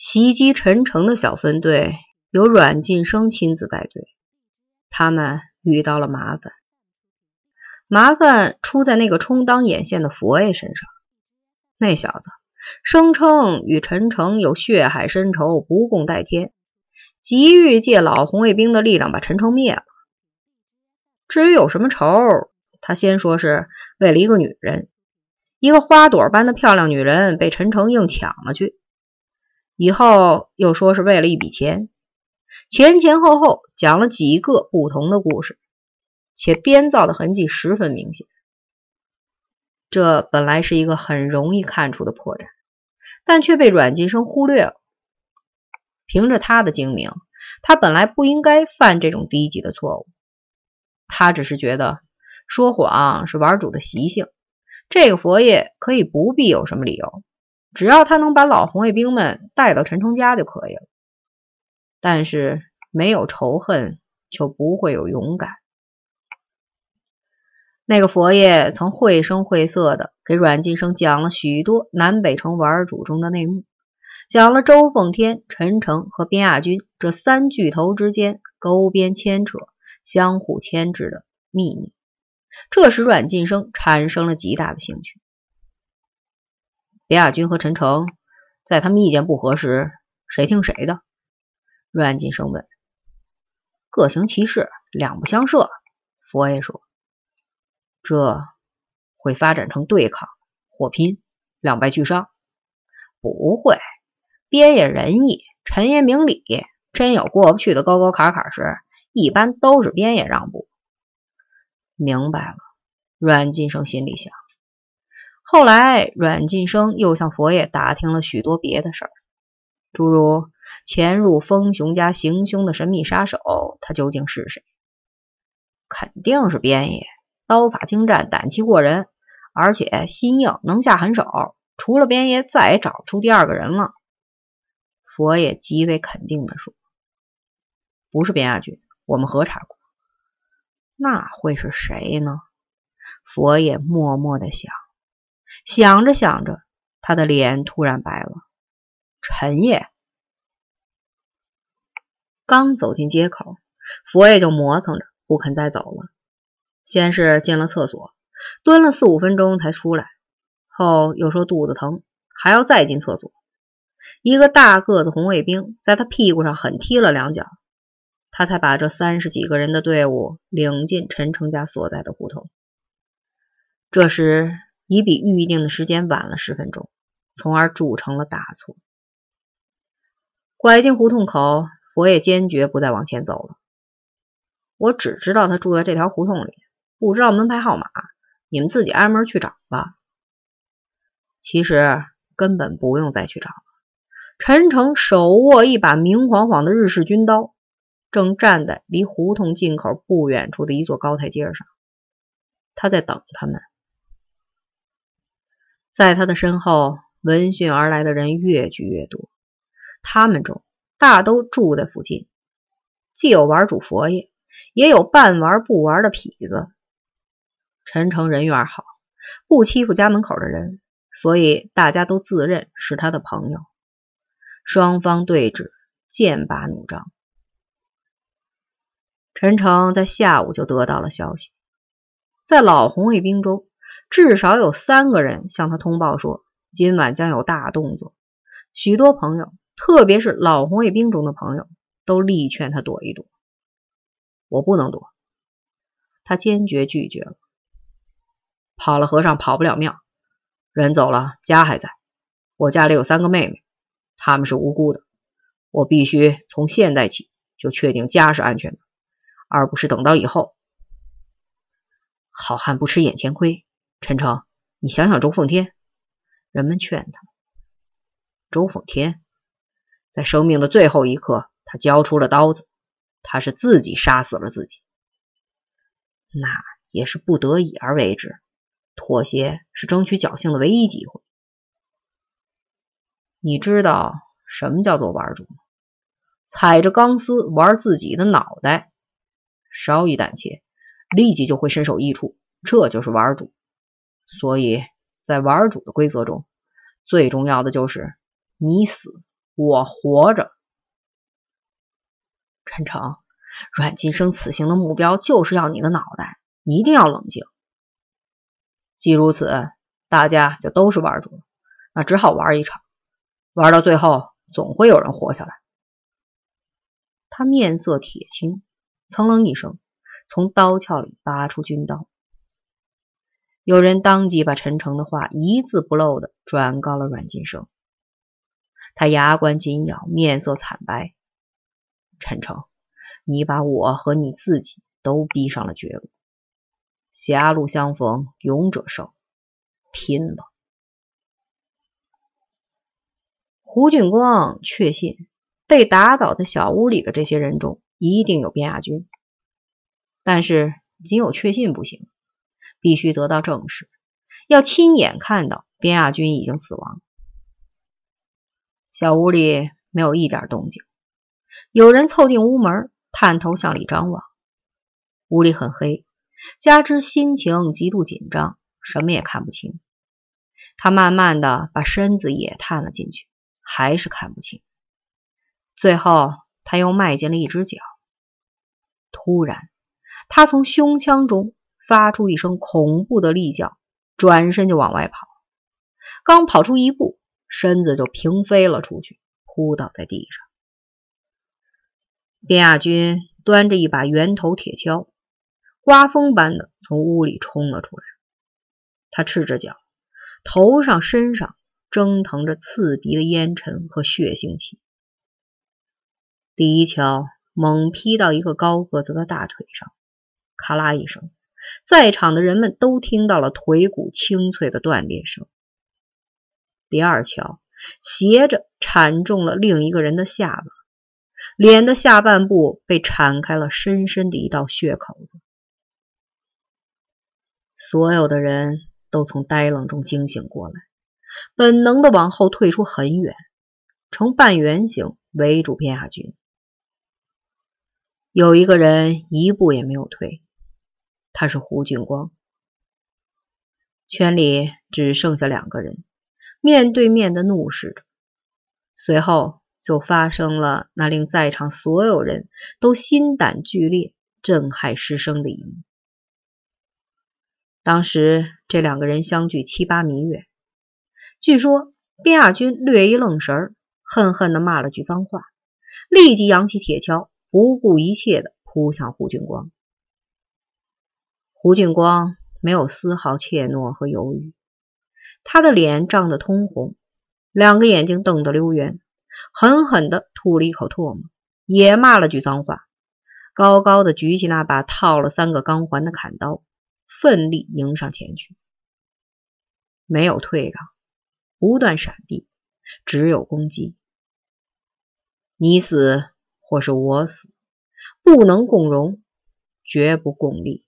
袭击陈诚的小分队由阮晋生亲自带队，他们遇到了麻烦。麻烦出在那个充当眼线的佛爷身上。那小子声称与陈诚有血海深仇，不共戴天，急于借老红卫兵的力量把陈诚灭了。至于有什么仇，他先说是为了一个女人，一个花朵般的漂亮女人被陈诚硬抢了去，以后又说是为了一笔钱，前前后后讲了几个不同的故事。且编造的痕迹十分明显，这本来是一个很容易看出的破绽，但却被阮晋生忽略了。凭着他的精明，他本来不应该犯这种低级的错误。他只是觉得说谎是玩主的习性，这个佛爷可以不必有什么理由，只要他能把老红卫兵们带到陈诚家就可以了。但是没有仇恨，就不会有勇敢。那个佛爷曾绘声绘色的给阮晋生讲了许多南北城玩主中的内幕，讲了周奉天、陈诚和边亚军这三巨头之间勾边牵扯、相互牵制的秘密，这使阮晋生产生了极大的兴趣。边亚军和陈诚在他们意见不合时，谁听谁的？阮晋生问。各行其事，两不相涉。佛爷说。这会发展成对抗、火拼、两败俱伤？不会，边爷仁义，陈爷明理，真有过不去的沟沟坎坎时，一般都是边爷让步。明白了，阮晋生心里想。后来，阮晋生又向佛爷打听了许多别的事儿，诸如潜入风雄家行凶的神秘杀手，他究竟是谁？肯定是边爷。刀法精湛，胆气过人，而且心硬，能下狠手。除了边爷，再也找不出第二个人了。佛爷极为肯定地说：“不是边亚军，我们核查过。那会是谁呢？”佛爷默默地想，想着想着，他的脸突然白了。陈爷刚走进街口，佛爷就磨蹭着不肯再走了。先是进了厕所，蹲了四五分钟才出来，后又说肚子疼，还要再进厕所。一个大个子红卫兵在他屁股上狠踢了两脚，他才把这三十几个人的队伍领进陈诚家所在的胡同。这时已比预定的时间晚了十分钟，从而铸成了大错。拐进胡同口，佛爷坚决不再往前走了。我只知道他住在这条胡同里。不知道门牌号码，你们自己挨门去找吧。其实根本不用再去找了。陈诚手握一把明晃晃的日式军刀，正站在离胡同进口不远处的一座高台阶上，他在等他们。在他的身后，闻讯而来的人越聚越多，他们中大都住在附近，既有玩主佛爷，也有半玩不玩的痞子。陈诚人缘好，不欺负家门口的人，所以大家都自认是他的朋友。双方对峙，剑拔弩张。陈诚在下午就得到了消息，在老红卫兵中，至少有三个人向他通报说，今晚将有大动作。许多朋友，特别是老红卫兵中的朋友，都力劝他躲一躲。我不能躲，他坚决拒绝了。跑了和尚跑不了庙，人走了家还在。我家里有三个妹妹，她们是无辜的。我必须从现在起就确定家是安全的，而不是等到以后。好汉不吃眼前亏，陈诚，你想想周奉天。人们劝他。周奉天在生命的最后一刻，他交出了刀子，他是自己杀死了自己，那也是不得已而为之。妥协是争取侥幸的唯一机会。你知道什么叫做玩主吗？踩着钢丝玩自己的脑袋，稍一胆怯，立即就会身首异处。这就是玩主。所以在玩主的规则中，最重要的就是你死我活着。陈诚，阮金生此行的目标就是要你的脑袋，一定要冷静。既如此，大家就都是玩主，那只好玩一场，玩到最后总会有人活下来。他面色铁青，噌楞一声，从刀鞘里拔出军刀。有人当即把陈诚的话一字不漏的转告了阮金生。他牙关紧咬，面色惨白。陈诚，你把我和你自己都逼上了绝路。狭路相逢勇者胜，拼了！胡俊光确信，被打倒的小屋里的这些人中一定有边亚军，但是仅有确信不行，必须得到证实，要亲眼看到边亚军已经死亡。小屋里没有一点动静，有人凑近屋门，探头向里张望。屋里很黑。加之心情极度紧张，什么也看不清。他慢慢的把身子也探了进去，还是看不清。最后，他又迈进了一只脚。突然，他从胸腔中发出一声恐怖的厉叫，转身就往外跑。刚跑出一步，身子就平飞了出去，扑倒在地上。边亚军端着一把圆头铁锹。刮风般的从屋里冲了出来，他赤着脚，头上、身上蒸腾着刺鼻的烟尘和血腥气。第一锹猛劈到一个高个子的大腿上，咔啦一声，在场的人们都听到了腿骨清脆的断裂声。第二锹斜着铲中了另一个人的下巴，脸的下半部被铲开了深深的一道血口子。所有的人都从呆愣中惊醒过来，本能的往后退出很远，呈半圆形围住边亚军。有一个人一步也没有退，他是胡俊光。圈里只剩下两个人，面对面的怒视着。随后就发生了那令在场所有人都心胆俱裂、震撼失声的一幕。当时这两个人相距七八米远，据说边亚军略一愣神儿，恨恨地骂了句脏话，立即扬起铁锹，不顾一切地扑向胡俊光。胡俊光没有丝毫怯懦和犹豫，他的脸涨得通红，两个眼睛瞪得溜圆，狠狠地吐了一口唾沫，也骂了句脏话，高高的举起那把套了三个钢环的砍刀。奋力迎上前去，没有退让，不断闪避，只有攻击。你死或是我死，不能共荣，绝不共利。